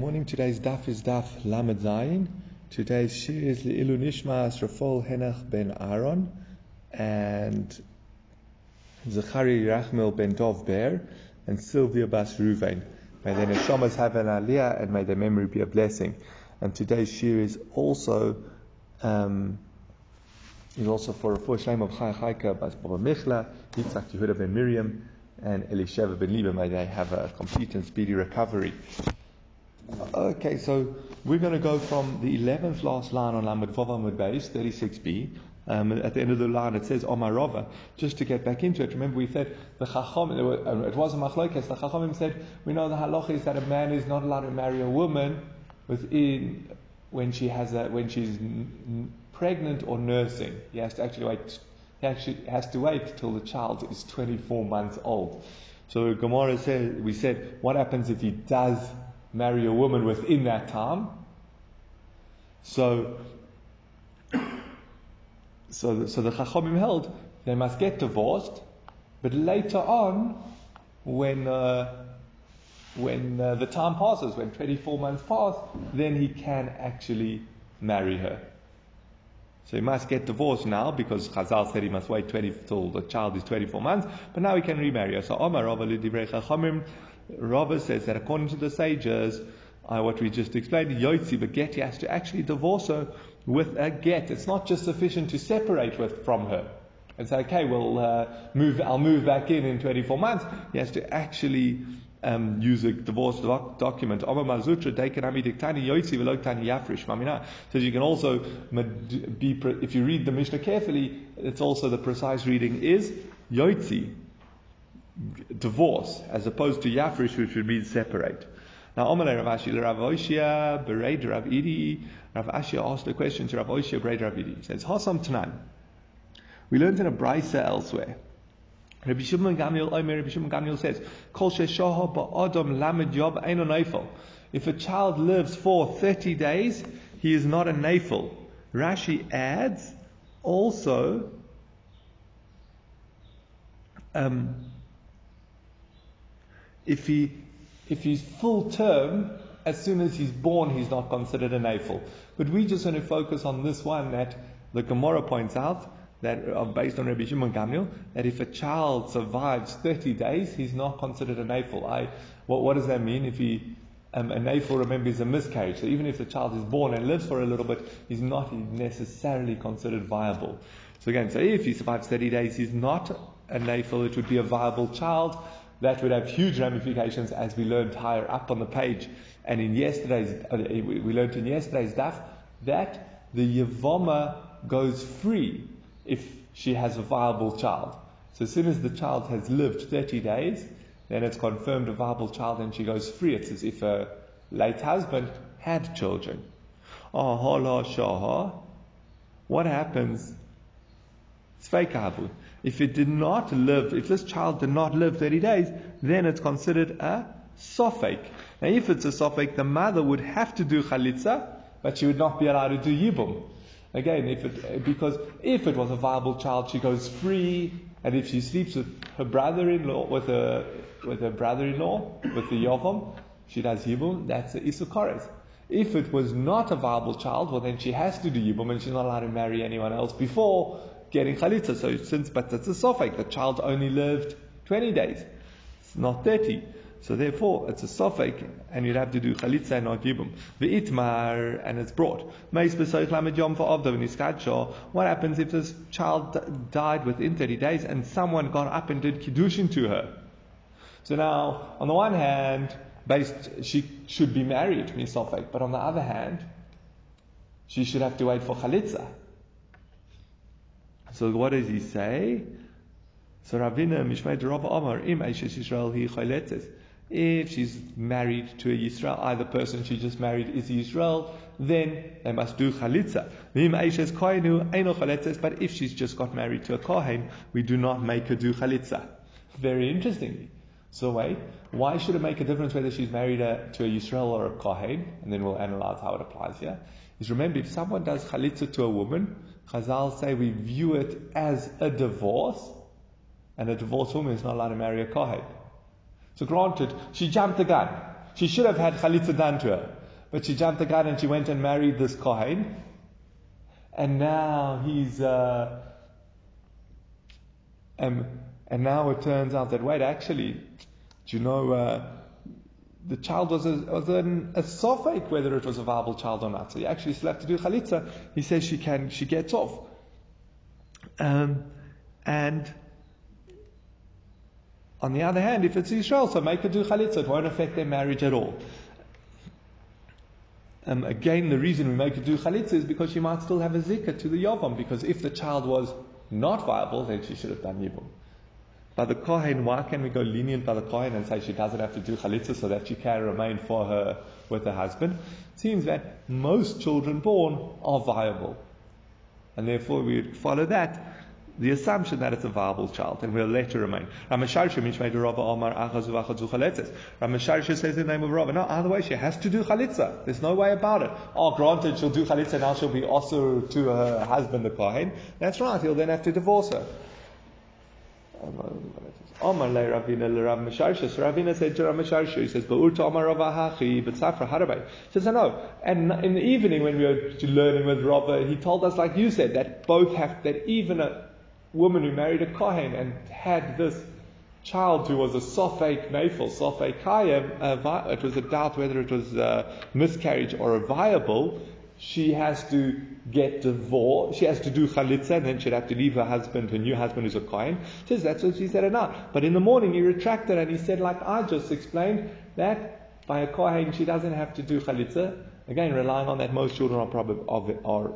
Morning. Today's daf is daf Lamed Zayin. Today's shir is Le'ilu Nishmas Rafal Henach ben Aaron and Zachari Rachmil ben Dov Ber and Sylvia Bas Ruvain. May their neshamas have an aliyah and may their memory be a blessing. And today's shir is also um, is also for a name of Chai Chaika Bas Baba Michla, Yitzhak Yehuda ben Miriam, and Elisheva ben Liba. May they have a complete and speedy recovery. Okay, so we're going to go from the 11th last line on Lamed Vav Amud Beis, 36b. Um, at the end of the line it says Omarova. Just to get back into it, remember we said the Chacham, uh, it was a machlokes, the Chachamim said, we know the halacha is that a man is not allowed to marry a woman within, when she has a, when she's n- pregnant or nursing. He has to actually wait, he actually has to wait till the child is 24 months old. So Gemara said, we said, what happens if he does marry a woman within that time. So, so, the, so the Chachamim held they must get divorced, but later on, when uh, when uh, the time passes, when 24 months pass, then he can actually marry her. So he must get divorced now because Chazal said he must wait 20 till the child is 24 months, but now he can remarry her. So Omar Rava says that according to the sages, uh, what we just explained, Yotzi, the get, he has to actually divorce her with a get. It's not just sufficient to separate with, from her and say, okay, well, uh, move, I'll move back in in 24 months. He has to actually um, use a divorce doc- document. So you can also be, if you read the Mishnah carefully, it's also the precise reading is Yotzi divorce, as opposed to Yafrish, which would mean separate. Now, Omalei Rav Ashi, Rav Oshia, Bered Rav Idi, Rav Ashia asked a question to Rav Oshia, Bered Rav Idi. He says, Hasam Tanan. We learned in a brisa elsewhere. Rabbi Shimon Gamliel, Omer, Rabbi Shimon Gamliel says, Kol Sheshoha Ba'adam Lamed Yob Eino Neifel. If a child lives for 30 days, he is not a Neifel. Rashi adds, also, um, if he if he's full term, as soon as he's born, he's not considered a Neifel. But we just want to focus on this one that the Gemara points out that uh, based on Rabbi Shimon Gamliel, that if a child survives 30 days, he's not considered a Neifel. I, what, what does that mean? If he um, a Neifel, remember, is a miscarriage. So even if the child is born and lives for a little bit, he's not necessarily considered viable. So again, so if he survives 30 days, he's not a Neifel. It would be a viable child that would have huge ramifications as we learned higher up on the page. And in yesterday's, uh, we learned in yesterday's daf that the Yavoma goes free if she has a viable child. So as soon as the child has lived 30 days, then it's confirmed a viable child and she goes free. It's as if a late husband had children. Oh, what happens? If it did not live, if this child did not live 30 days, then it's considered a sofek. Now, if it's a sofek, the mother would have to do chalitza, but she would not be allowed to do yibum. Again, if it, because if it was a viable child, she goes free, and if she sleeps with her brother-in-law, with her, with her brother-in-law, with the yavam, she does yibum, that's a isukores. If it was not a viable child, well then she has to do yibum, and she's not allowed to marry anyone else before getting chalitza. So since, but that's a sofek. The child only lived 20 days. It's not 30. So therefore, it's a sofek, and you'd have to do chalitza and not yibum. The itmar, and it's brought. What happens if this child died within 30 days and someone got up and did kiddushin to her? So now, on the one hand, based, she should be married, misofek, but on the other hand, she should have to wait for chalitza. So what does he say? So Ravina Mishmei Rav Amar Im Eishes Yisrael Hi Chayletzes. If she's married to a Yisrael, either person she just married is Yisrael, then they must do chalitza. But if she's just got married to a kohen, we do not make her do chalitza. Very interestingly. So wait, why should it make a difference whether she's married a, to a Yisrael or a kohen? And then we'll analyze how it applies here. Is remember if someone does chalitza to a woman, Chazal say we view it as a divorce, and a divorced woman is not allowed to marry a kohen. So granted, she jumped the gun. She should have had chalitza done to her. But she jumped the gun and she went and married this Kohen. And now he's, uh, um, and now it turns out that, wait, actually, do you know, uh, the child was a, was an, a sofek whether it was a viable child or not. So he actually still have to do chalitza. He says she can, she gets off. Um, and on the other hand, if it's Israel, so make her do chalitza, it won't affect their marriage at all. Um, again, the reason we make her do chalitza is because she might still have a zikah to the yavam, because if the child was not viable, then she should have done yibum. By the Kohen, why can we go lenient by the Kohen and say she doesn't have to do chalitza so that she can remain for her with her husband? It seems that most children born are viable. And therefore we would follow that the assumption that it's a viable child, and we'll let her remain. Ramasharsha mishmei Rabba Omar Ramasharsha says the name of Rabba. No, way, she has to do chalitza. There's no way about it. Oh, granted, she'll do chalitza now. She'll be also to her husband, the kohen. That's right. He'll then have to divorce her. Omar le Ravina le Rav Misharsha. So Ravina said to Rav Misharsha, he says, Ba'urta Omar Rav Ahachi, but Safra Harabay. He says, I know. And in the evening when we were learning with Rav, he told us, like you said, that both have, that even a woman who married a Kohen and had this child who was a Sofek Nafel, Sofek Kayim, uh, it was a doubt whether it was a miscarriage or a viable, she has to get divorced. She has to do chalitza, and then she'd have to leave her husband, her new husband who's a kohen. Says that's what she said at night. But in the morning he retracted and he said, like I just explained, that by a kohen she doesn't have to do chalitza. Again, relying on that most children are probably are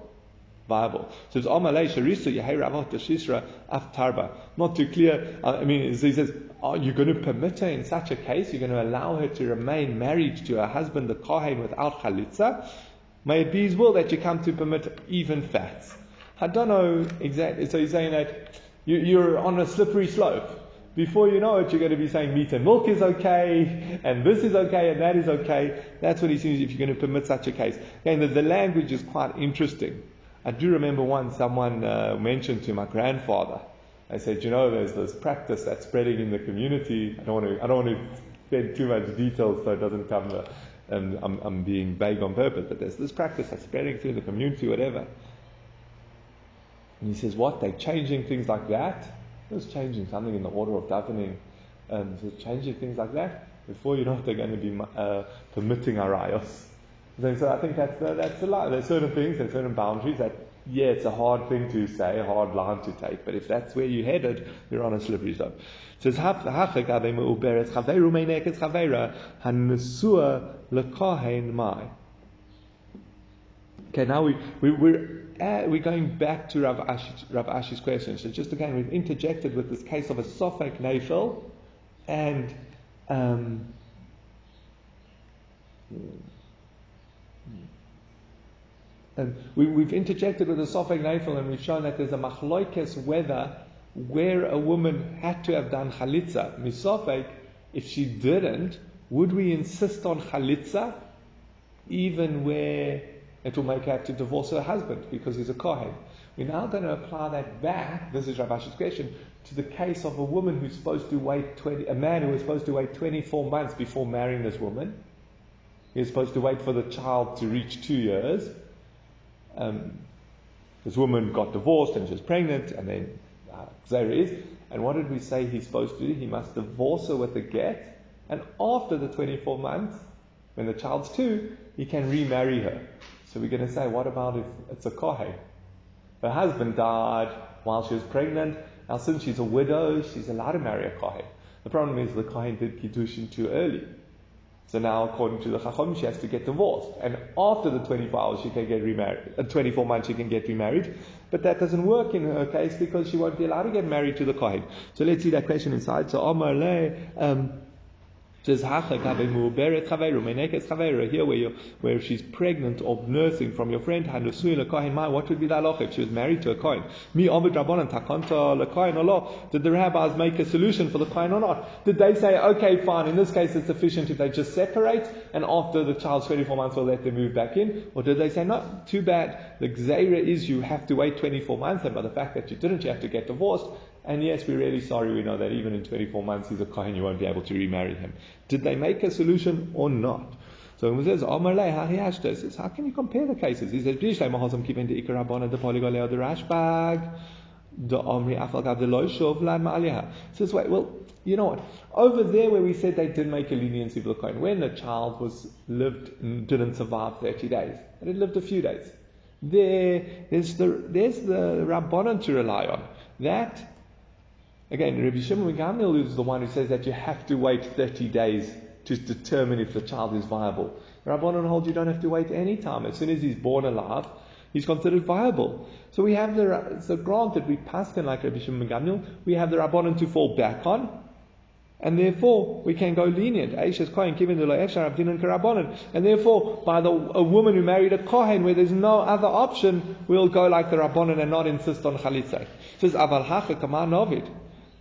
viable. So it's Amalei Sharisu Yehei Ravot Shisra Aftarba. Not too clear. Uh, I mean, he says, are you going to permit her in such a case? You're going to allow her to remain married to her husband, the Kohen, without chalitza? May it be His will that you come to permit even fats. I don't know exactly. So he's saying that you, you're on a slippery slope. Before you know it, you're going to be saying meat and milk is okay, and this is okay, and that is okay. That's what he seems if you're going to permit such a case. Again, the, the language is quite interesting. I do remember once someone uh, mentioned to my grandfather. I said, you know, there's this practice that's spreading in the community. I don't want to, I don't want to spend too much detail so it doesn't come. Uh, I'm, I'm being vague on purpose, but there's this practice that's spreading through the community, whatever. And he says, what? They're changing things like that? It's changing something in the order of davening, um, changing things like that. Before you know it, they're going to be uh, permitting arayos. So I think that's, uh, that's a lot. There's certain things, there's certain boundaries that, yeah, it's a hard thing to say, a hard line to take, but if that's where you're headed, you're on a slippery slope. So it's mai. Okay, now we, we, we're, uh, we're going back to Rav, Rav Ashi's question. So just again, we've interjected with this case of a Sofek Nafel and um, and we, have interjected with the Sofek Neifel and we've shown that there's a machloikes whether where a woman had to have done chalitza, misofek, if she didn't, would we insist on chalitza even where it will make her have to divorce her husband because he's a kohen? We're now going to apply that back, this is Rav Ashi's question, to the case of a woman who's supposed to wait 20, a man who was supposed to wait 24 months before marrying this woman. He was supposed to wait for the child to reach two years um, this woman got divorced and she was pregnant, and then uh, is. And what did we say he's supposed to do? He must divorce her with a get, and after the 24 months, when the child's two, he can remarry her. So we're going to say, what about if it's a kohen? Her husband died while she was pregnant. Now, since she's a widow, she's allowed to marry a kohen. The problem is the kohen did kiddushin too early. So now, according to the Chacham, she has to get divorced. And after the 24 hours, she can get remarried. Uh, 24 months, she can get remarried. But that doesn't work in her case because she won't be allowed to get married to the Kohen. So let's see that question inside. So, Omar um, says here where you where she's pregnant or nursing from your friend what would be the halacha if she was married to a kohen. Takanta did the rabbis make a solution for the kohen or not? Did they say okay fine in this case it's sufficient if they just separate and after the child's 24 months we'll let them move back in? Or did they say no too bad the gzeira is you have to wait 24 months and by the fact that you didn't you have to get divorced And yes, we're really sorry. We know that even in 24 months he's a kohen, you won't be able to remarry him. Did they make a solution or not? So he says, he says, how can you compare the cases? He says, Mahazam keeping the Poligoleo the Rashbag, the Omri Afal the Loishov, Lan Ma'aliha. Says, wait, well, you know what? Over there where we said they did make a leniency for the Kohen, when the child was lived and didn't survive 30 days, and it lived a few days, there, there's the, there's the to rely on. That, again, Rabbi Shimon Gamliel is the one who says that you have to wait 30 days to determine if the child is viable. Rabbanon holds you don't have to wait any time. As soon as he's born alive, he's considered viable. So we have the, so granted we paskin like Rabbi Shimon Gamliel, we have the Rabbanon to fall back on, and therefore we can go lenient. given the And therefore, by the, a woman who married a Kohen where there's no other option, we'll go like the Rabbanon and not insist on Chalitza. It says,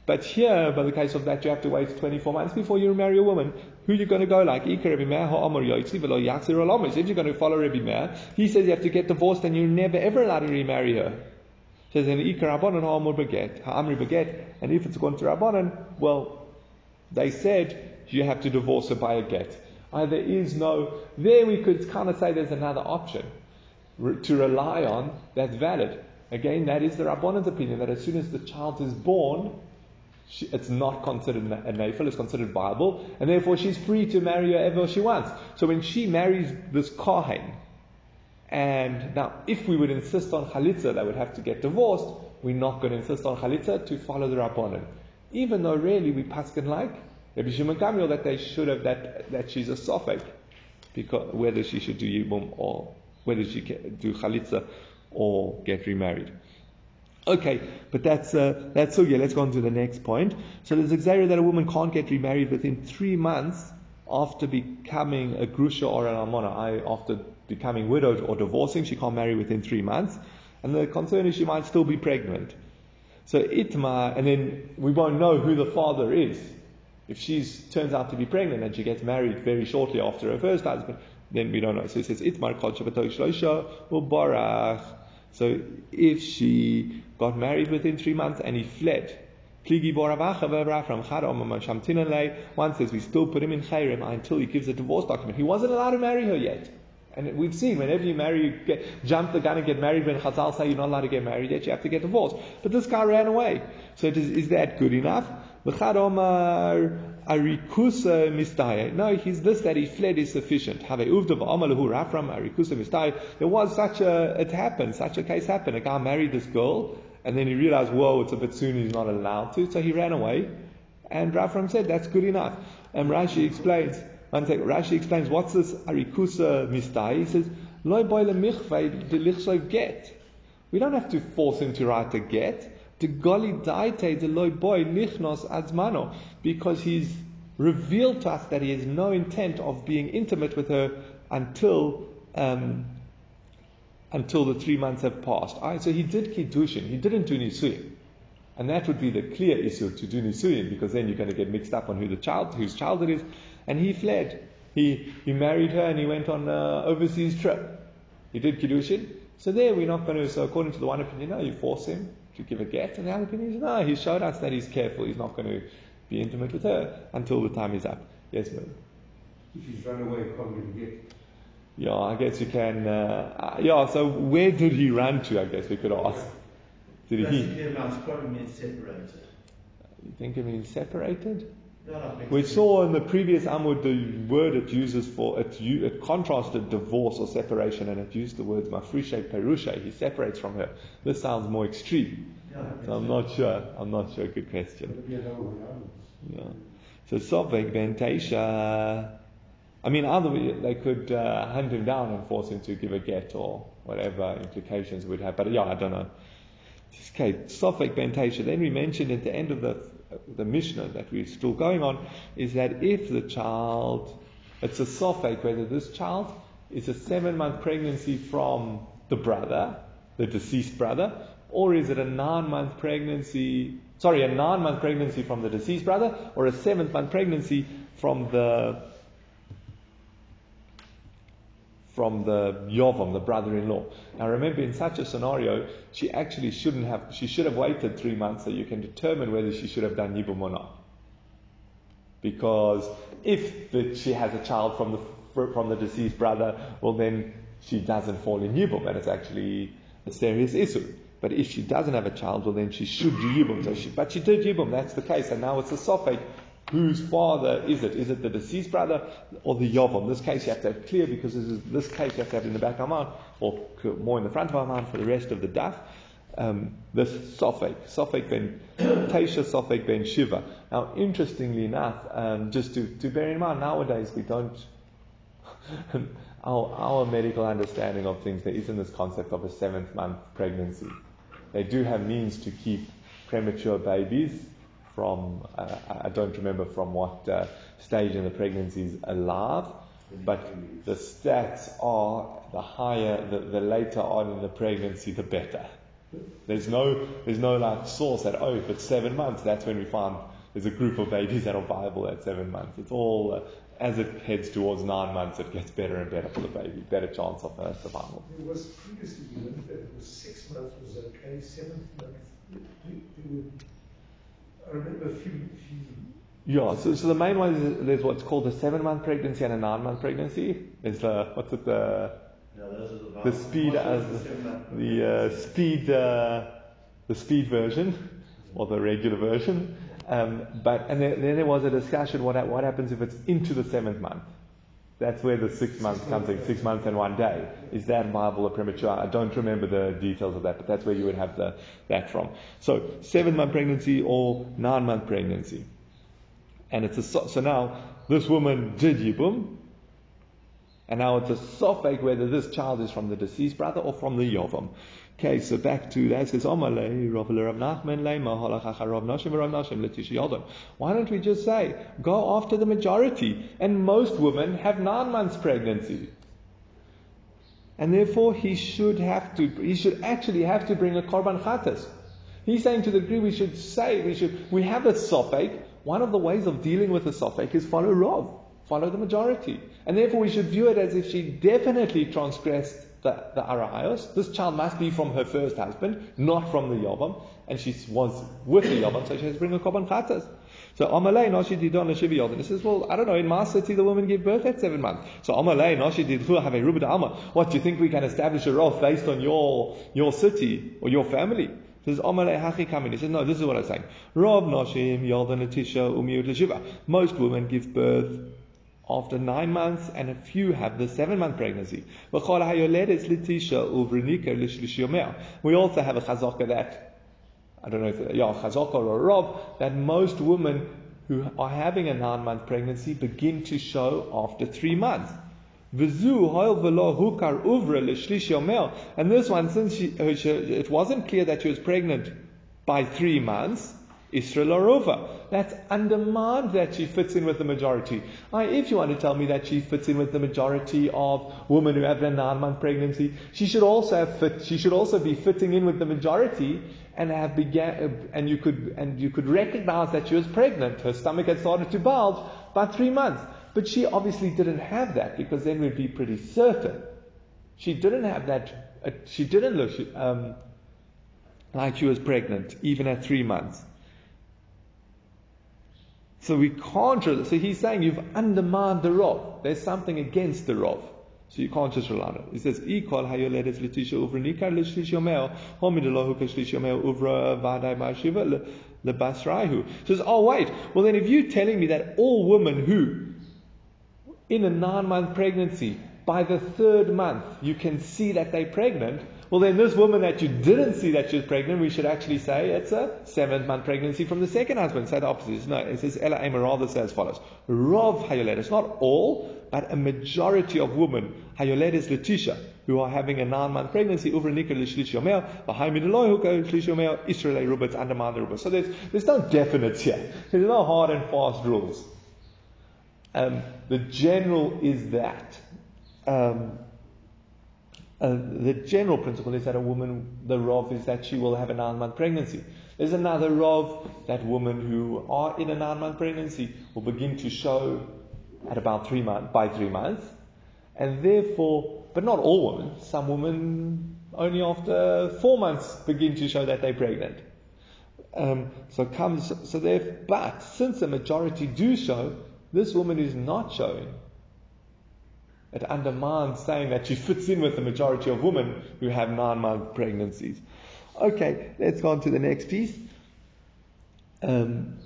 but here, by the case of that, you have to wait 24 months before you marry a woman. Who are you going to go like? If you're going to follow Rabbi Meir, he says you have to get divorced and you're never ever allowed to remarry her. Says Ha'amur Beget, and if it's going to Rabbanon, well, they said you have to divorce her by a get. Uh, there is no, there we could kind of say there's another option to rely on that's valid. Again, that is the Rabbanon's opinion that as soon as the child is born, she, it's not considered a nafil, it's considered viable, and therefore she's free to marry whoever she wants. So when she marries this kohen, and now if we would insist on chalitza, they would have to get divorced. We're not going to insist on chalitza to follow the rabbanon, even though really we paskin like Rabbi Shimon Gamliel that they should have that that she's a sofek, because whether she should do yibum or whether she do chalitza or get remarried. Okay, but that's uh, that's so. Yeah, let's go on to the next point. So there's a that a woman can't get remarried within three months after becoming a grusha or an almona. After becoming widowed or divorcing, she can't marry within three months, and the concern is she might still be pregnant. So itma, and then we won't know who the father is. If she turns out to be pregnant and she gets married very shortly after her first husband, then we don't know. So it says itmar kol ubarach. So if she got married within three months and he fled, one says we still put him in chayrim until he gives a divorce document. He wasn't allowed to marry her yet. And we've seen whenever you marry, you get, jump the gun and get married. When Chazal say you're not allowed to get married yet, you have to get divorced. But this guy ran away. So is, is that good enough? Arikusa uh, mistaya. No, he's this that he fled is sufficient. There was such a, it happened, such a case happened. A guy married this girl, and then he realized, whoa, it's a bit soon, he's not allowed to, so he ran away. And Rafram said, that's good enough. And Rashi explains, Rashi explains, what's this arikusa uh, mistaya? He says, loy boy le get. We don't have to force him to write a get. The goli daite the loy boy lichnos azmano because he's revealed to us that he has no intent of being intimate with her until um, until the three months have passed. Right, so he did kiddushin, he didn't do nisuyin. And that would be the clear issue to do nisuyin, because then you're going to get mixed up on who the child, whose child it is. And he fled. He, he married her and he went on an overseas trip. He did kiddushin. So there we're not going to, so according to the one opinion, no, you force him to give a get. And the other opinion is, no, he showed us that he's careful. He's not going to be intimate with her until the time is up. Yes, ma'am. If he's run away, can't get get. Yeah, I guess you can. Uh, yeah, so where did he run to? I guess we could ask. Did he? probably means separated. You think it means separated? We saw in the previous Amud the word it uses for it, it contrasted divorce or separation, and it used the words mafrishe perushe. He separates from her. This sounds more extreme. so I'm not sure. I'm not sure. Good question. Yeah. So Sovek ben I mean, either way, they could uh, hunt him down and force him to give a get or whatever implications would have. But yeah, I don't know. Okay, Sofek ben Then we mentioned at the end of the the Mishnah that we're still going on is that if the child, it's a Sofek whether this child is a seven month pregnancy from the brother, the deceased brother, or is it a nine month pregnancy? Sorry, a nine month pregnancy from the deceased brother, or a seventh month pregnancy from the from the Yovam, the brother-in-law. Now remember, in such a scenario, she actually shouldn't have, she should have waited three months so you can determine whether she should have done Yibum or not. Because if the, she has a child from the, from the deceased brother, well then she doesn't fall in Yibum, and it's actually a serious issue. But if she doesn't have a child, well then she should do Yibum. So she, but she did Yibum, that's the case, and now it's a Sophic. Whose father is it? Is it the deceased brother or the Yovam? In this case, you have to have clear because this, is, this case you have to have in the back of our mind, or more in the front of our mind for the rest of the daf. Um, this Sophic, Sophic ben Taisha, Sophic ben Shiva. Now, interestingly enough, um, just to, to bear in mind, nowadays we don't. our, our medical understanding of things, there isn't this concept of a seventh month pregnancy. They do have means to keep premature babies from, uh, I don't remember from what uh, stage in the pregnancy is alive, but the stats are the higher, the, the later on in the pregnancy, the better. There's no, there's no like source that, oh, if it's seven months, that's when we find there's a group of babies that are viable at seven months. It's all, uh, as it heads towards nine months, it gets better and better for the baby, better chance of uh, survival. There was previously that it was six months was okay, seventh month, there would I remember a few, few yeah, so, so the main one is there's what's called a seven month pregnancy and a nine month pregnancy. There's the what's it the the speed as the, the uh, speed uh, the speed version or the regular version. Um, but and then, then, there was a discussion what what happens if it's into the seventh month. That's where the six months comes in, six months and one day. Is that viable or premature? I don't remember the details of that, but that's where you would have the, that from. So, seven month pregnancy or nine month pregnancy. And it's a, so now, this woman did Yibum, and now it's a sofek whether this child is from the deceased brother or from the Yovam. Okay, so back to that says Omale, Rav Nachman Nashim Why don't we just say, go after the majority? And most women have nine months pregnancy. And therefore he should have to he should actually have to bring a korban chatas. He's saying to the degree we should say we should we have a sofek. One of the ways of dealing with a sofek is follow Rav, follow the majority. And therefore we should view it as if she definitely transgressed the, the. This child must be from her first husband, not from the Yavam. And she was with the Yavam, so she has to bring a Korban Chatas. So Amalei Noshi Didon Shiva Yodin. He says, well, I don't know, in my city the woman gave birth at seven months. So Amalei Noshi Didhu have a Rubid Alma. What do you think we can establish a Roth based on your your city or your family? He says, Amalei Hachi Kamin. He says, no, this is what I'm saying. Rob Noshim Yodin Latisha Shiva. Most women give birth after nine months, and a few have the seven month pregnancy. We also have a chazaka that, I don't know if, yeah, chazaka or a rob, that most women who are having a nine month pregnancy begin to show after three months. And this one, since she, it wasn't clear that she was pregnant by three months, Israel Arova. That's undermined that she fits in with the majority. I, if you want to tell me that she fits in with the majority of women who have a nine-month pregnancy, she should also have fit, she should also be fitting in with the majority and have began, and you could, and you could recognize that she was pregnant. Her stomach had started to bulge by three months. But she obviously didn't have that because then we'd be pretty certain. She didn't have that, uh, she didn't look um, like she was pregnant even at three months. So we can't. So he's saying you've undermined the Rav. There's something against the Rav. So you can't just rely on it. He says, "Ikol hayoledes letisha uvra nikar lishlish yomel homidelohu kashlish yomel uvra vadai marshiva lebasraihu." Says, "Oh wait. Well then, if you're telling me that all women who in a nine-month pregnancy by the third month you can see that they're pregnant, well, then this woman that you didn't see that she was pregnant, we should actually say it's a seventh month pregnancy from the second husband. Say the opposite. No, it says Ella Ema rather says as follows. Rov Hayolet. It's not all, but a majority of women, Hayolet is Letitia, who are having a nine month pregnancy, Uvranika Lishlish Yomel, Bahaim Huko Shlish Yomel, Israel Rubats, Andaman Rubats. So there's, there's no definites here. There's no hard and fast rules. Um, the general is that. Um, uh, the general principle is that a woman, the rov is that she will have a nine month pregnancy. There's another rov that women who are in a nine month pregnancy will begin to show at about three months, by three months, and therefore but not all women. Some women only after four months begin to show that they're pregnant. Um, so comes so there. But since the majority do show, this woman is not showing. It undermines saying that she fits in with the majority of women who have nine-month pregnancies. Okay, let's go on to the next piece. Um,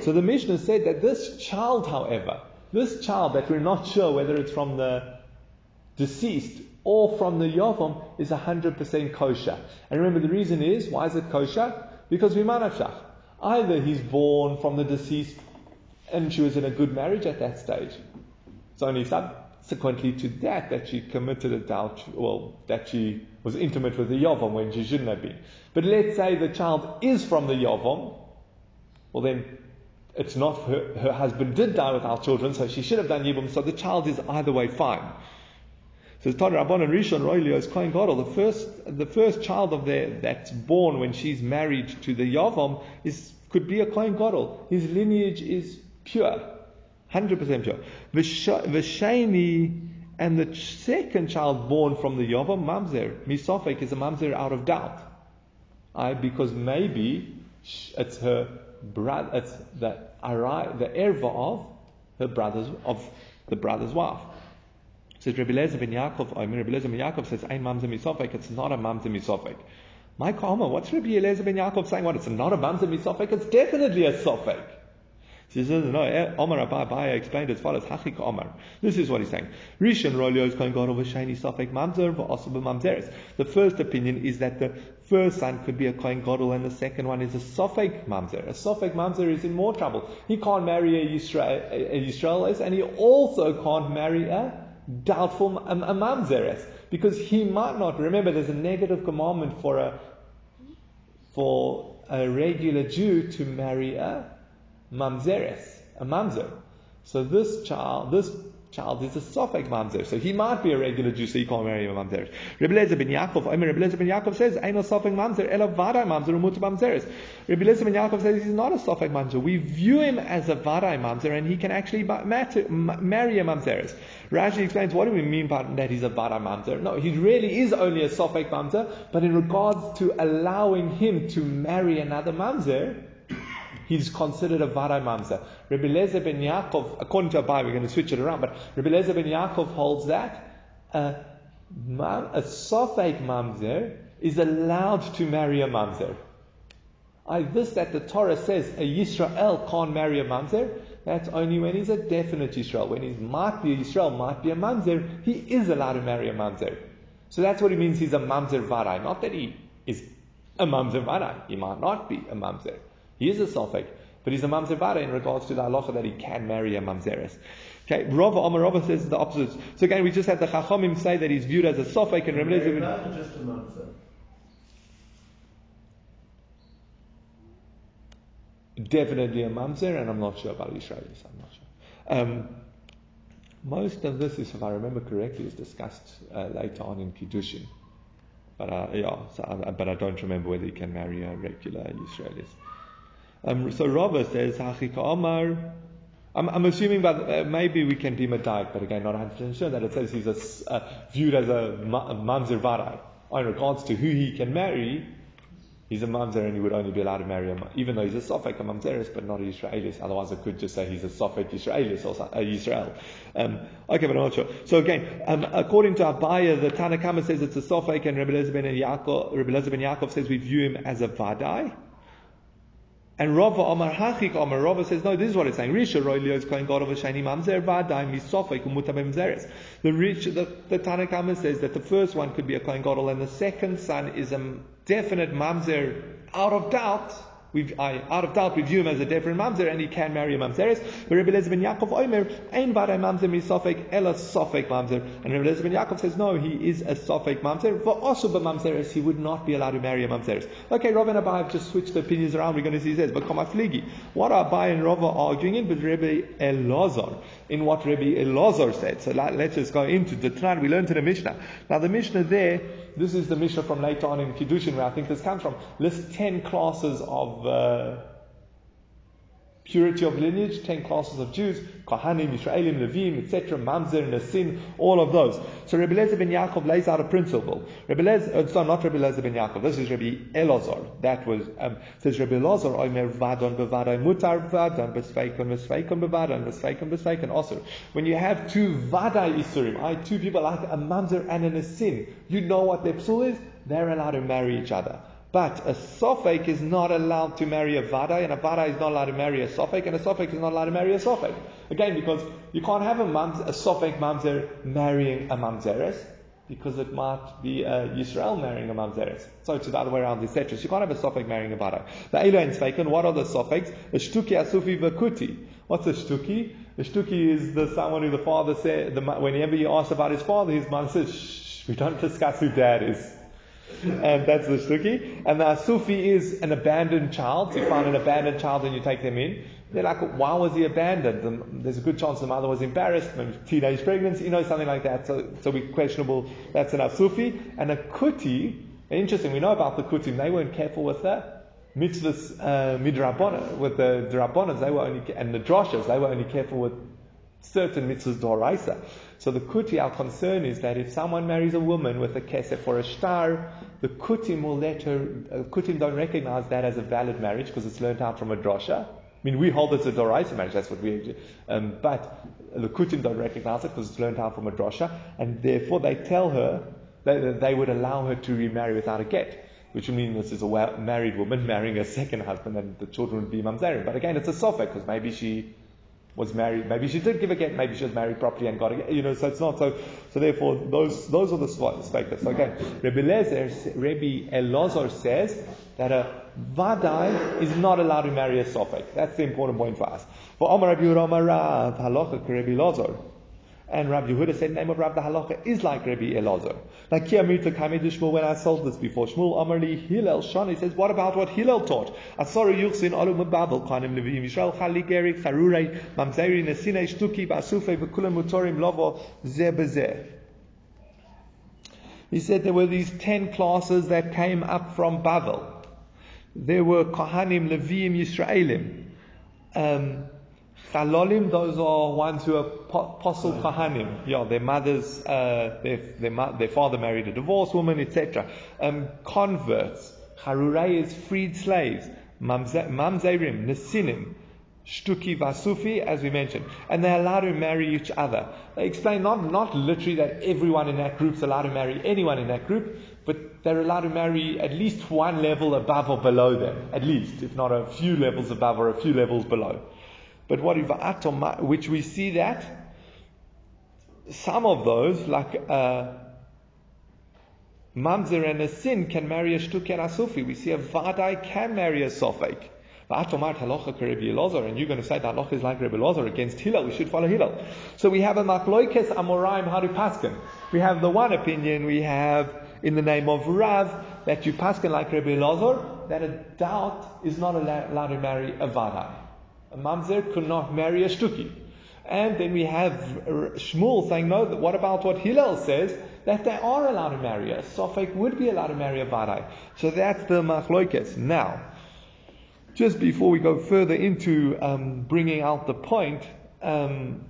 so the Mishnah said that this child, however, this child that we're not sure whether it's from the deceased or from the Yavam is 100% kosher. And remember the reason is, why is it kosher? Because we manafshach. Either he's born from the deceased and she was in a good marriage at that stage. It's only subsequently to that that she committed adultery, well, that she was intimate with the Yavam when she shouldn't have been. But let's say the child is from the Yavam, well then it's not her, her husband did die without children, so she should have done Yibum, so the child is either way fine. So Tana Rabban and Rishon Roilio is Kohen Gadol. The first, the first child of their that's born when she's married to the Yavam is could be a Kohen Gadol. His lineage is pure, hundred percent pure. Vishani and the second child born from the Yavam Mamzer Misofek is a Mamzer out of doubt, I, because maybe it's her brother, it's the the erva of her brother's of the brother's wife. Says Rabbi Lezer ben Yaakov, I mean Rabbi Lezer ben Yaakov says, Ein mamzer misofek, it's not a mamzer misofek. My Kama, what's Rabbi Eliezer ben Yaakov saying? What, it's not a mamzer misofek, it's definitely a sofek. He says, no, eh, Omar Abaya explained as follows, Hachik Omar. This is what he's saying. Rishon Rolio going God over Shani Sofek Mamzer v'Osabu Mamzeres. The first opinion is that the first son could be a Kohen Gadol and the second one is a Sofek Mamzer. A Sofek Mamzer is in more trouble. He can't marry a Yisrael, a Yisraelis and he also can't marry a doubtful a mamzeres because he might not remember there's a negative commandment for a for a regular Jew to marry a mamzeres, a mamzer. So this child, this child is a Sofek mamzer. So he might be a regular Jew, so he can't marry a mamzer. Rabbi Lezer ben Yaakov, I mean, Rabbi Lezer ben Yaakov says, "Ain't no Sofek mamzer, ela vaday mamzer umut mamzeres." Rabbi Lezer ben Yaakov says he's not a Sofek mamzer. We view him as a vaday mamzer, and he can actually marry a mamzeres. Rashi explains what do we mean by that he's a vaday mamzer. No, he really is only a Sofek mamzer, but in regards to allowing him to marry another mamzer he's considered a Varai Mamzer. Rabbi Lezer ben Yaakov, according to Abai, we're going to switch it around, but Rabbi Lezer ben Yaakov holds that uh, a, a Sofek Mamzer is allowed to marry a Mamzer. I, this that the Torah says a Yisrael can't marry a Mamzer, that's only when he's a definite Yisrael. When he might be a Yisrael, might be a Mamzer, he is allowed to marry a Mamzer. So that's what he means he's a Mamzer Varai. Not that he is a Mamzer Varai. He might not be a Mamzer. He is a Sophic, but he's a Mamzer in regards to the halacha that he can marry a Mamzeres. Okay, Rava Omar Rava says the opposite. So again, we just had the Chachamim say that he's viewed as a Sophic and Lezer. just a Mamzer. Definitely a Mamzer, and I'm not sure about Israelis. I'm not sure. Um, most of this, is, if I remember correctly, is discussed uh, later on in Kiddushin. But uh, yeah, so, uh, but I don't remember whether he can marry a regular Israelis. Um, so Rava says, Hachika Omar. I'm, I'm assuming, but uh, maybe we can be medayik, but again, not 100% sure that it says he's a, uh, viewed as a, mamzer varai. In regards to who he can marry, he's a mamzer and he would only be allowed to marry him, even though he's a sofek, a mamzeris, but not a Yisraelis. Otherwise, I could just say he's a sofek Yisraelis or a Yisrael. Um, okay, but I'm not sure. So again, um, according to Abaya, the Tanakama says it's a sofek, and Rabbi Elazar ben Yaakov, Yaakov says we view him as a vadai. And Rava Omar Hachik Omar Rava says, no, this is what it's saying. Risha Roilio is calling God of a shiny mamzer vadai misofek umutabim zeres. The rich, the, the Tanakhama says that the first one could be a Kohen Gadol and the second son is a definite mamzer out of doubt we I, out of doubt, we view him as a different mamzer, and he can marry a mamzeres. But Rabbi Lezer ben Yaakov Omer, ein vaday mamzer misofek, ela sofek mamzer. And Rabbi Lezer ben Yaakov says, no, he is a sofek mamzer. For also be mamzeres, he would not be allowed to marry a mamzeres. Okay, Rav and Abai have just switched the opinions around. We're going to see, says, but fligi. What are Abai and Rav arguing in? But Rabbi Elazar, in what Rabbi Elazar said. So let's just go into the Tran. We learned in the Mishnah. Now the Mishnah there, this is the Mishnah from later on in Kiddushin, where I think this comes from. List 10 classes of uh, purity of lineage, ten classes of Jews, Kohanim, Israelim, Levim, etc., Mamzer, Nasin, all of those. So Rabbi Lezer ben Yaakov lays out a principle. Rabbi Lezer, uh, not Rabbi Lezer ben Yaakov, this is Rabbi Elazar. That was, um, says Rabbi Elazar, Omer vadon bevadai, mutar vadon, besveikon, besveikon bevadon, besveikon, besveikon, osir. When you have two vadai isurim, I, two people like a Mamzer and a Nasin, you know what their psul is? They're allowed to marry each other. But a Sophic is not allowed to marry a Vada, and a Vada is not allowed to marry a Sophic, and a Sophic is not allowed to marry a Sophic. Again, because you can't have a, mamz, a Sophic Mamzer marrying a Mamzeres, because it might be a Yisrael marrying a Mamzeres. So it's the other way around, etc. So you can't have a Sophic marrying a Vada. The Elo and what are the Sophics? A Shtuki Asufi Vakuti. What's a Shtuki? A Shtuki is the someone who the father said, the, whenever you ask about his father, his mother says, shh, we don't discuss who dad is and that's the shtuki. And the asufi is an abandoned child. You find an abandoned child and you take them in. They're like, why was he abandoned? The, there's a good chance the mother was embarrassed, maybe teenage pregnancy, you know, something like that. So, so we questionable. That's an asufi. And a kuti, interesting, we know about the kutim. They weren't careful with that mitzvahs uh, with the drabonas, they were only, and the droshes, they were only careful with certain mitzvahs doraisa. So the kuti, our concern is that if someone marries a woman with a kesef or a star, the kutim will let her, uh, kutim don't recognize that as a valid marriage because it's learned out from a drosha. I mean, we hold it's a doraisa marriage, that's what we, um, but the kutim don't recognize it because it's learned out from a drosha, and therefore they tell her that they would allow her to remarry without a get which would mean this is a married woman marrying a second husband and the children would be mamzerim. But again, it's a sofa because maybe she was married. Maybe she did give a get. Maybe she was married properly and got a get. You know, so it's not so. So therefore, those those are the. So again, Rabbi Lezer, Rabbi Elazar says that a vadai is not allowed to marry a sofek. That's the important point for us. For Omar Rabbi Rav halacha Rabbi Elazar. And Rabbi Yehuda said, the name of Rabbi the Halacha is like Rabbi Elazar. Like Kia Mirta Shmuel, when I sold this before, Shmuel Amarli Hillel Shani says, what about what Hillel taught? Asari Yuchsin Alu Mababel, Kanim Levim, Yisrael Chali Geri, Charurei, Mamzeri, Nesine, Shtuki, Basufe, Bekulam Mutorim, Lovo, Zebezeh. He said there were these ten classes that came up from Babel. There were Kohanim, Levim, Yisraelim. Um, Those are ones who are apostle Kohanim. Yeah, their mothers, uh, their, their, their, father married a divorced woman, etc. Um, converts. Harurei is freed slaves. Mamzerim, Nesinim, Shtuki Vasufi, as we mentioned. And they're allowed to marry each other. They explain not, not literally that everyone in that group is allowed to marry anyone in that group, but they're allowed to marry at least one level above or below them. At least, if not a few levels above or a few levels below. But what if which we see that some of those, like uh, Mamzer and a sin, can marry a shtuk and a sufi. We see a vadai can marry a sofek. And you're going to say that halacha is like Rebbe Lozer against Hillel. We should follow Hillel. So we have a machloikes amoraim to paskin. We have the one opinion. We have in the name of Rav that you paskin like Rebbe Lozer that a doubt is not allowed to marry a vadai a mamzer could not marry a shtuki. And then we have Shmuel saying, no, what about what Hillel says? That they are allowed to marry. A Sophic would be allowed to marry a Vadai. So that's the Machloikes. Now, just before we go further into um, bringing out the point, um,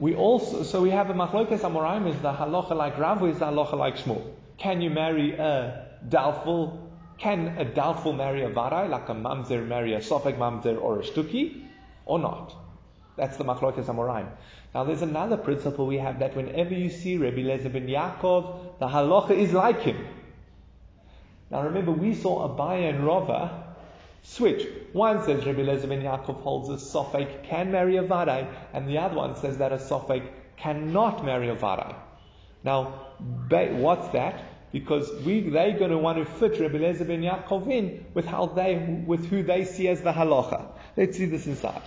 we also, so we have a Machloikes Amoraim is the halacha like Rav, is the halacha like Shmuel. Can you marry a doubtful can a doubtful marry a varai, like a mamzer marry a sofek mamzer or a shtuki, or not? That's the machlokas amoraim. Now there's another principle we have that whenever you see Rabbi Lezer ben Yaakov, the halacha is like him. Now remember, we saw Abaya and Rava switch. One says Rabbi Lezer ben Yaakov holds a sofek can marry a varai, and the other one says that a sofek cannot marry a varai. Now, what's that? Because we, they're going to want to fit Rabbi Lezer ben Yaakov in with how they, with who they see as the halacha. Let's see this inside.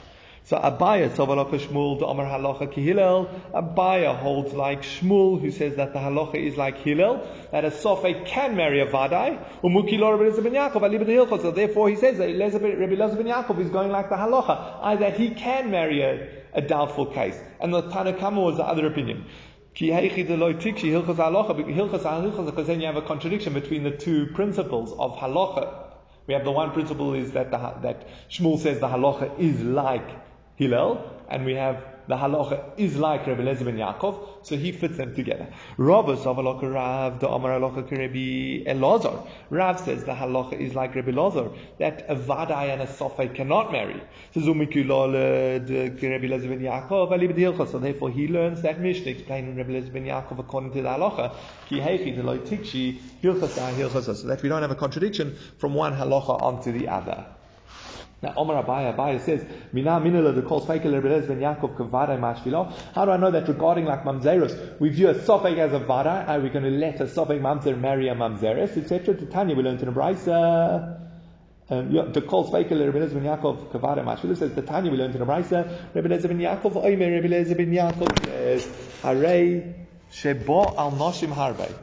So Abaya Tovalocha Shmuel Amar Halacha Ki Hillel. Abaya holds like Shmuel, who says that the halacha is like Hillel, that a Sophe can marry a Vadai. Umukilo Rabbi Lezer ben Yaakov So therefore he says that Rabbi Lezer ben Yaakov is going like the halacha, i that he can marry a, a doubtful case. And the Tanakama was the other opinion. Because then you have a contradiction between the two principles of halacha, We have the one principle is that the, that Shmuel says the halacha is like Hillel, and we have the halacha is like Rabbi Eliezer ben Yaakov, so he fits them together. Rav Savaloka Rav, the Amar halacha Rabbi Elazar. Rav says the halacha is like Rabbi Elazar, that a vadai and a sofai cannot marry. So so therefore he learns that Mishnah explaining Rabbi Eliezer ben Yaakov according to the halacha, ki heichi deloi tikshi ah, so that we don't have a contradiction from one halacha onto the other. Now, Omar Abaya, Abaya says, Mina minila the calls ben Yaakov kavadai mashvilo. How do I know that regarding like mamzeros, we view a sofek as a vada, are we going to let a sofek mamzer marry a mamzeres, etc. To Tanya, we learned in a brisa. Um, the calls Rebbe Eliezer ben Yaakov kavadai mashvilo says the Tanya we learned in a brisa. Rebbe Eliezer ben Yaakov oimer Rebbe Eliezer ben Yaakov says, Harei shebo al noshim harbe.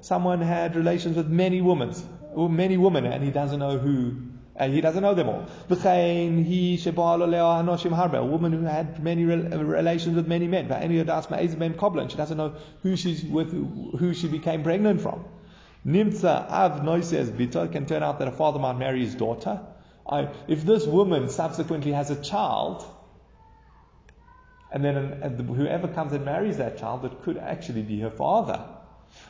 Someone had relations with many women many women, and he doesn't know who. Uh, he doesn't know them all. he shebalo leah hanoshim harbe, A woman who had many relations with many men. And she doesn't know who she's with, who she became pregnant from. Nimtza av noises bita can turn out that a father might marry his daughter. I, if this woman subsequently has a child, and then and whoever comes and marries that child, it could actually be her father.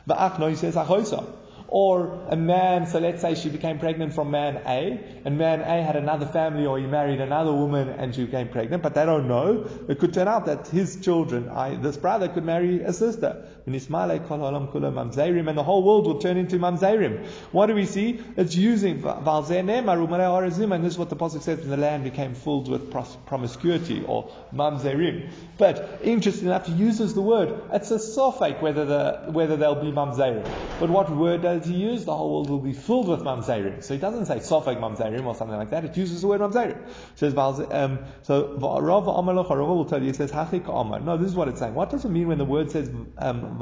Va'ach noises achoisa. Or a man, so let's say she became pregnant from man A, and man A had another family, or he married another woman and she became pregnant, but they don't know. It could turn out that his children, I, this brother, could marry a sister. And the whole world will turn into mamzerim. What do we see? It's using and this is what the Pasuk says, the land became filled with promiscuity, or mamzerim. But interesting enough, he uses the word. It's a sofake whether the whether they'll be mamzerim. But what word does he use, the whole world will be filled with mamzerim. So he doesn't say sofek mamzerim or something like that. It uses the word mamzerim. Says um, so Rav Amalach will tell you. It says hachik amar. No, this is what it's saying. What does it mean when the word says um,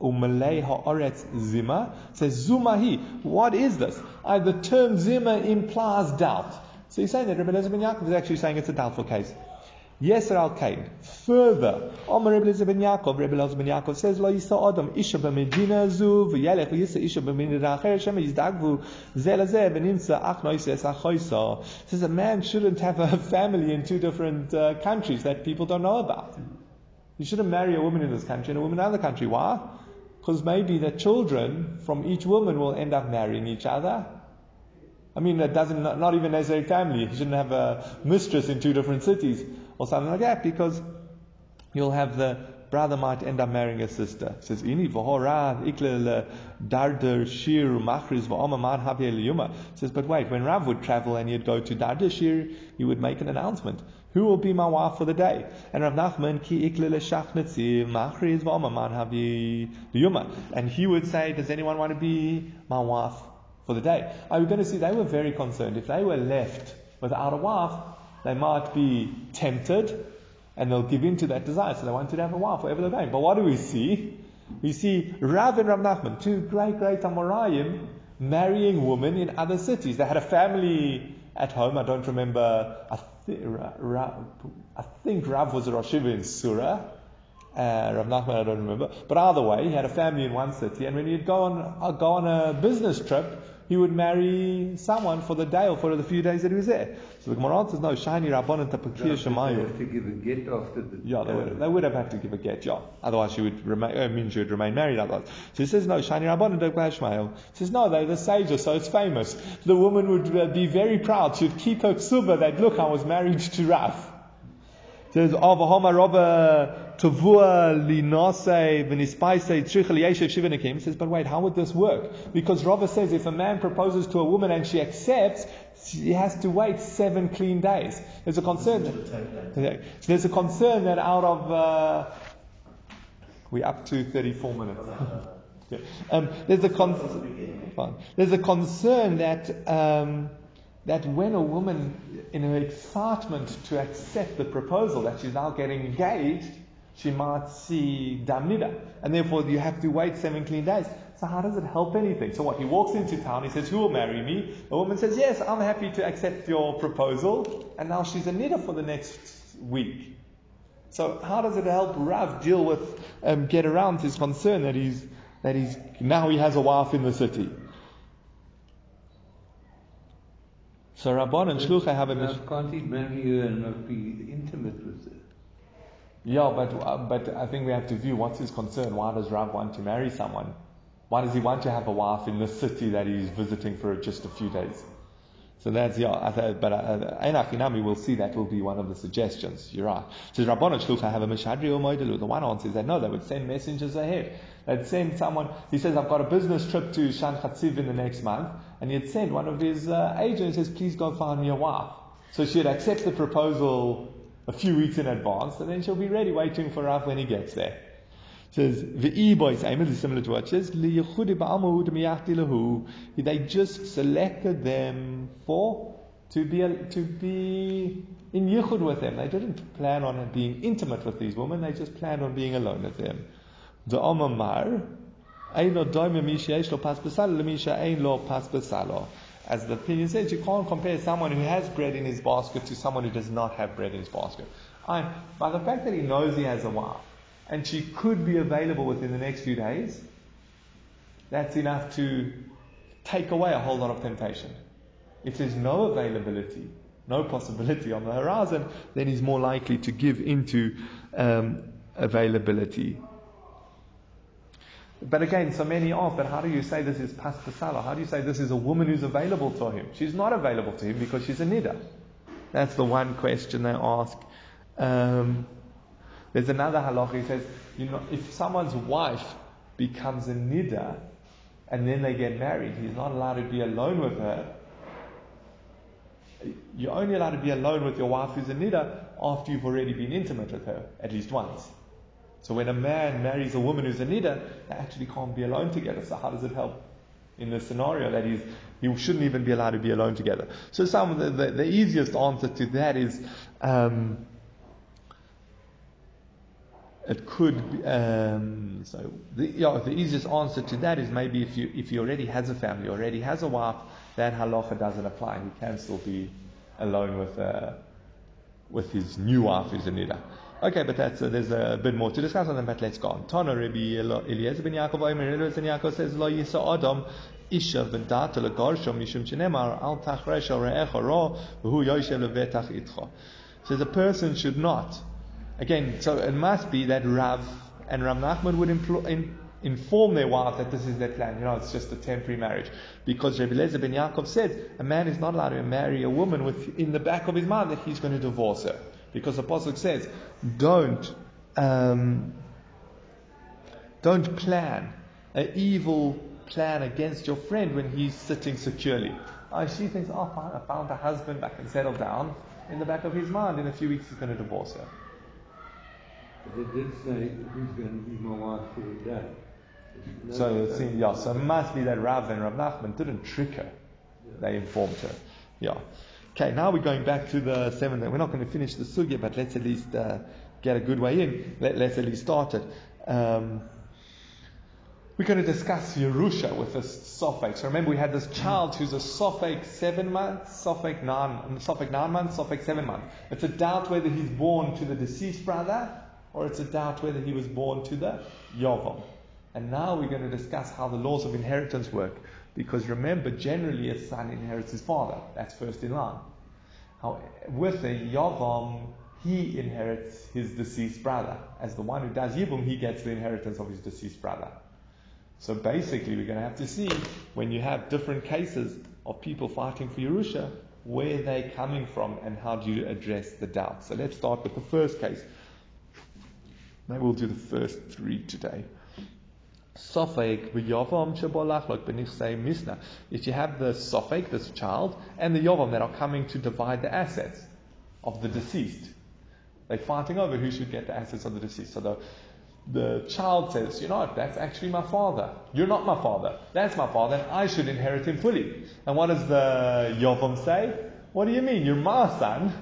umalei haaretz zima? says zumahi. What is this? Uh, the term zima implies doubt. So he's saying that Rabbi Eliezer ben Yaakov is actually saying it's a doubtful case. Yes, Al Kain. Further, Omer Rebbe Eliezer ben Yaakov, Rebbe Eliezer ben Yaakov says, Lo yisa Adam isha b'medina zu, v'yelech v'yisa isha b'medina acher, shem yizdagvu, ze lezeh v'nimsa ach no yisa achoisa. Says a man shouldn't have a family in two different uh, countries that people don't know about. You shouldn't marry a woman in this country and a woman in another country. Why? Because maybe the children from each woman will end up marrying each other. I mean, that doesn't, not even necessarily family. You shouldn't have a mistress in two different cities or something like that because you'll have the brother might end up marrying a sister. It says, says, but wait, when Rav would travel and he'd go to Dardeshir, he would make an announcement. Who will be my wife for the day? And Rav Nachman eh, man And he would say, does anyone want to be my wife for the day? Are we going to see they were very concerned. If they were left without a wife, they might be tempted and they'll give in to that desire. So they wanted to have a wife wherever they're going. But what do we see? We see Rav and Rav Nachman, two great, great Amoraim, marrying women in other cities. They had a family at home. I don't remember. I, th- I think Rav was a Rosh in Sura. Uh, Rav Nachman, I don't remember. But either way, he had a family in one city, and when he'd go on, uh, go on a business trip, he would marry someone for the day or for the few days that he was there. So the Gemara says, no, shiny rabbanon tapakir shemayu. They have to give a get after the. Yeah, they would, they would have had to give a get. Yeah, otherwise she would remain. It uh, means she would remain married. Otherwise, so he says, no, shiny rabbanon tapakir He says, no, they're the sages, so it's famous. The woman would uh, be very proud. She'd keep her ksuba that look, I was married to Rav. Says, Avahoma Robba Tavua linase v'nispaise shivanikim. Says, but wait, how would this work? Because Rava says if a man proposes to a woman and she accepts, she has to wait seven clean days. There's a concern. That, there's a concern that out of uh, we're up to 34 minutes. um, there's a con- there's a concern that. Um, that when a woman, in her excitement to accept the proposal that she's now getting engaged, she might see damnida. And therefore you have to wait seven clean days. So how does it help anything? So what? He walks into town, he says, Who will marry me? The woman says, Yes, I'm happy to accept your proposal. And now she's a nida for the next week. So how does it help Rav deal with, um, get around his concern that he's, that he's, now he has a wife in the city? So Rabban and Shluchai have a mish- Can't he marry her and not be intimate with her? Yeah, but uh, but I think we have to view what's his concern. Why does Rav want to marry someone? Why does he want to have a wife in the city that he's visiting for just a few days? So that's yeah. I thought, but uh, Einach Inami will see that will be one of the suggestions. You're right. Says Rabban Shlucha have a mishadri or moidelu. The one answer is that no, they would send messengers ahead. They'd send someone. He says I've got a business trip to Shechantziv in the next month, and he'd send one of his uh, agents. Says please go find me a wife. So she'd accept the proposal a few weeks in advance, and then she'll be ready waiting for Rav when he gets there. says the E boys. Amos is similar to what it says. They just selected them for to be to be in yichud with them. They didn't plan on being intimate with these women. They just planned on being alone with them. The Omar As the opinion says, you can't compare someone who has bread in his basket to someone who does not have bread in his basket. By the fact that he knows he has a wife, and she could be available within the next few days, that's enough to take away a whole lot of temptation. If there's no availability, no possibility on the horizon, then he's more likely to give into um, availability. But again, so many ask, but how do you say this is pasta salah? How do you say this is a woman who's available to him? She's not available to him because she's a nida. That's the one question they ask. Um, there's another halacha. He says, you know, if someone's wife becomes a nida and then they get married, he's not allowed to be alone with her. You're only allowed to be alone with your wife who's a nida after you've already been intimate with her at least once. So when a man marries a woman who's a nida, they actually can't be alone together. So how does it help in the scenario that he's, he shouldn't even be allowed to be alone together? So some the, the, the easiest answer to that is um, it could be, um, so the, yeah, the easiest answer to that is maybe if you if he already has a family, already has a wife, that halacha doesn't apply. He can still be alone with uh, with his new wife who's a nida. Okay, but that's, uh, there's a bit more to discuss on that, but let's go on. Tana Rabbi Eliezer ben Yaakov Eliezer ben Yaakov says, Lo yisa adam isha v'data legarsho mishum shenemar al tachresh al re'echa ra v'hu yoshev levetach itcha. Says a person should not. Again, so it must be that Rav and Rav Nachman would impl- in, inform their wife that this is their plan. You know, it's just a temporary marriage. Because Rabbi Eliezer ben Yaakov said, a man is not allowed to marry a woman with in the back of his mind that he's going to divorce her. Because the Apostle says, don't, um, don't plan an evil plan against your friend when he's sitting securely. Oh, she thinks, oh, fine, I found a husband, I can settle down. In the back of his mind, in a few weeks, he's going to divorce her. But it did say who's going to be my wife for the day. No, So it seems, yeah, so it must be that Rav and Rav Nachman didn't trick her. They informed her. Yeah. Okay, now we're going back to the seventh. We're not going to finish the sugya, but let's at least uh, get a good way in. Let, us at least start it. Um, we're going to discuss Yerusha with this Sophic. So remember, we had this child who's a Sophic seven months, Sophic nine, Sophic nine months, Sophic seven months. It's a doubt whether he's born to the deceased brother or it's a doubt whether he was born to the Yovam. And now we're going to discuss how the laws of inheritance work. Because remember, generally a son inherits his father. That's first in line. How, with a Yavam, he inherits his deceased brother. As the one who does Yibum, he gets the inheritance of his deceased brother. So basically, we're going to have to see when you have different cases of people fighting for Yerusha, where they're coming from and how do you address the doubt. So let's start with the first case. Maybe we'll do the first three today. Sophic v'yavam shebolachlok b'nichsei misna. If you have the sophic, this child, and the yavam that are coming to divide the assets of the deceased, they're fighting over who should get the assets of the deceased. So the the child says, you know what, that's actually my father. You're not my father. That's my father, and I should inherit him fully. And what does the yavam say? What do you mean? You're my son,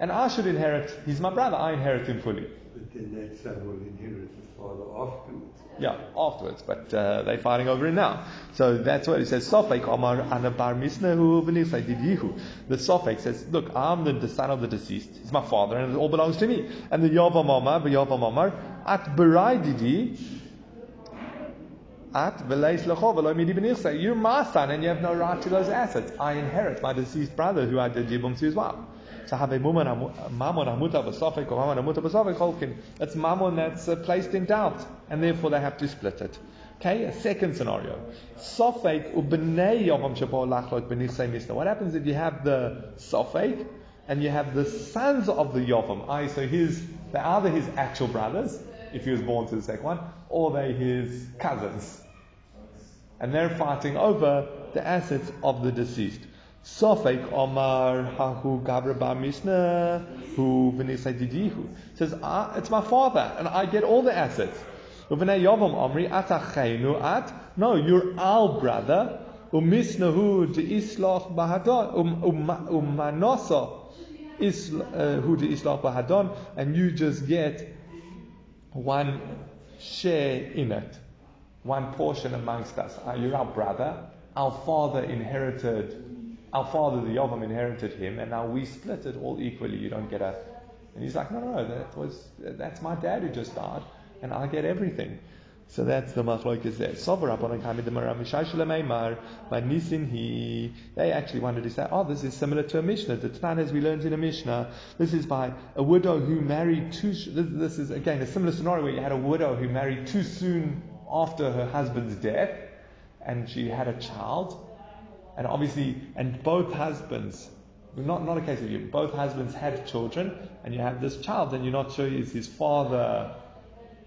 and I should inherit. He's my brother. I inherit him fully. But then that son will inherit his father afterwards. Yeah, afterwards, but uh, they're fighting over it now. So that's what he says. Didihu. The Sophic says, Look, I'm the, son of the deceased. He's my father, and it all belongs to me. And the Yavam Omar, the Yavam At Barai Didi, at. You're my son and you have no right to those assets. I inherit my deceased brother who I did yibum to his wife. That's mammon that's uh, placed in doubt and therefore they have to split it. Okay, a second scenario. Sofek ubnei. What happens if you have the sofek and you have the sons of the yavam? I so his they're either his actual brothers if he was born to the second one, or they his cousins. And they're fighting over the assets of the deceased. Sofek Omar Hahu Gabra Bar Mishnah Hu Didihu says, ah, it's my father, and I get all the assets. No, you're our brother. Umisnahu de Islach Bahadon uh, who de Islach Bahadon, and you just get one share in it, one portion amongst us. Uh, you're our brother. Our father inherited, our father, the Yovam, inherited him, and now we split it all equally. You don't get a. And he's like, no, no, that was, that's my dad who just died, and I get everything. So that's the machlokes there. Sover upon the Maimar by Nisin he. They actually wanted to say, oh, this is similar to a Mishnah. The Tan as we learned in a Mishnah. This is by a widow who married too. This, this is again a similar scenario where you had a widow who married too soon after her husband's death, and she had a child, and obviously, and both husbands. Not, not a case of you. Both husbands had children, and you have this child, and you're not sure is his father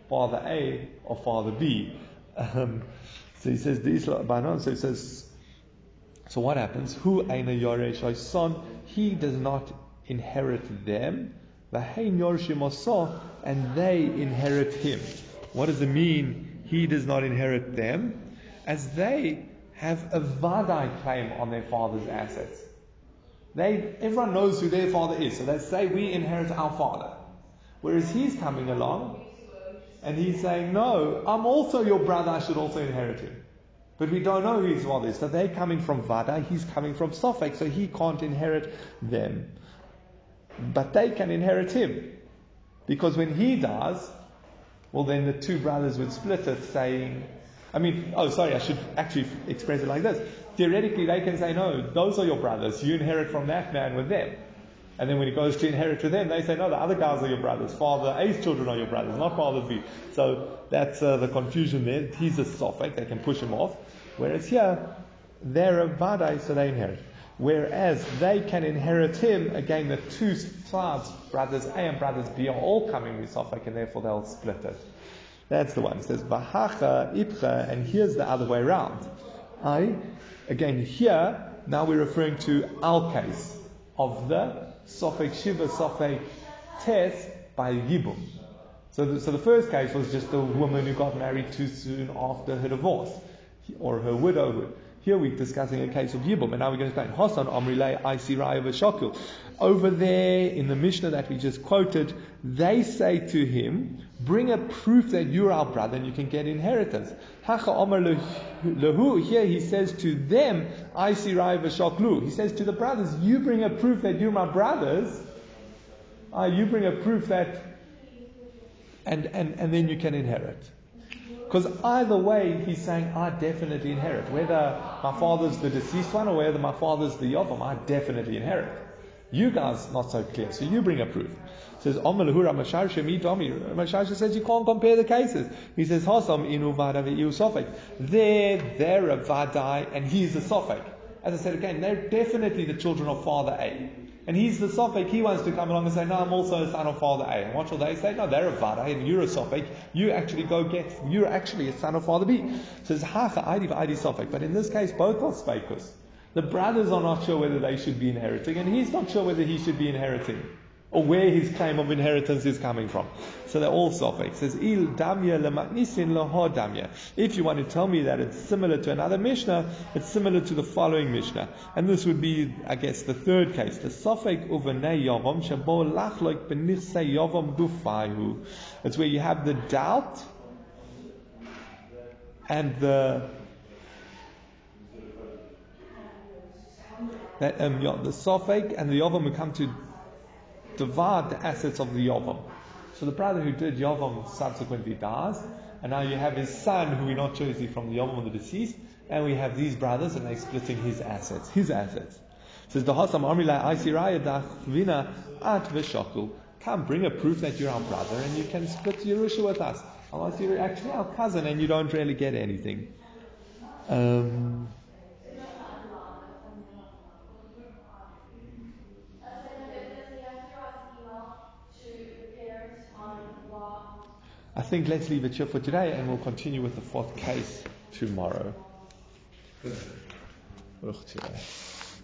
father A or father B. Um, so he says. So he says, so what happens? Who Aina Yoresh son? He does not inherit them. Vahein and they inherit him. What does it mean? He does not inherit them, as they have a vadai claim on their father's assets. They, everyone knows who their father is, so they say we inherit our father. Whereas he's coming along and he's saying, No, I'm also your brother, I should also inherit him. But we don't know who his father is. So they're coming from Vada, he's coming from Sofek, so he can't inherit them. But they can inherit him. Because when he dies, well, then the two brothers would split it, saying, I mean, oh, sorry, I should actually express it like this. Theoretically, they can say, no, those are your brothers. You inherit from that man with them. And then when he goes to inherit with them, they say, no, the other guys are your brothers. Father A's children are your brothers, not Father B. So that's uh, the confusion there. He's a Sophic, they can push him off. Whereas here, they're a Vadai, so they inherit. Whereas they can inherit him, again, the two sides, brothers A and brothers B, are all coming with Sophic, and therefore they'll split it. That's the one. It says, Bahacha, Ipcha, and here's the other way around. I, again, here, now we're referring to our case of the Sofek Shiva, Sofek Tes by Yibum. So the, so the first case was just a woman who got married too soon after her divorce or her widowhood. Here we're discussing a case of Yibum, and now we're going to explain Hasan Amrile Isi Shokul. Over there in the Mishnah that we just quoted, they say to him, Bring a proof that you're our brother and you can get inheritance. Hacha Omar Lahu, here he says to them, Isi Shoklu. He says to the brothers, You bring a proof that you're my brothers. Uh, you bring a proof that, and, and, and then you can inherit. Because either way, he's saying, I definitely inherit. Whether my father's the deceased one or whether my father's the Yovam, I definitely inherit. You guys, not so clear. So you bring a proof. says, Omalahura Mesharshya mi Domi. Mesharshya says you can't compare the cases. He says, Hasam inu sofek. There, they're a vadai, and he's a sofek. As I said again, they're definitely the children of Father A. And he's the Sophic, he wants to come along and say, No, I'm also a son of Father A. And what will they say? No, they're a Vada and you're a Sophic. You actually go get, you're actually a son of Father B. Says, Hacha, Aidi, Aidi Sophic. But in this case, both are Spakus. The brothers are not sure whether they should be inheriting, and he's not sure whether he should be inheriting or where his claim of inheritance is coming from. So they're all suffix. Says il damya lematnisin laho damya. If you want to tell me that it's similar to another Mishnah, it's similar to the following Mishnah, and this would be, I guess, the third case. The sofek uvenei yavam shabo lachloik benichse yavam dufayu. It's where you have the doubt and the that um, the suffix and the yavam will come to divide the assets of the Yavam. So the brother who did Yavam subsequently dies, and now you have his son who we're not he from the Yavam of the deceased, and we have these brothers and they're splitting his assets, his assets. Says the Aisiraya Dachvina At Veshokul. Come, bring a proof that you're our brother and you can split Yerusha with us. Unless you're actually our cousin and you don't really get anything. Um, I think let's leave it here for today and we'll continue with the fourth case tomorrow.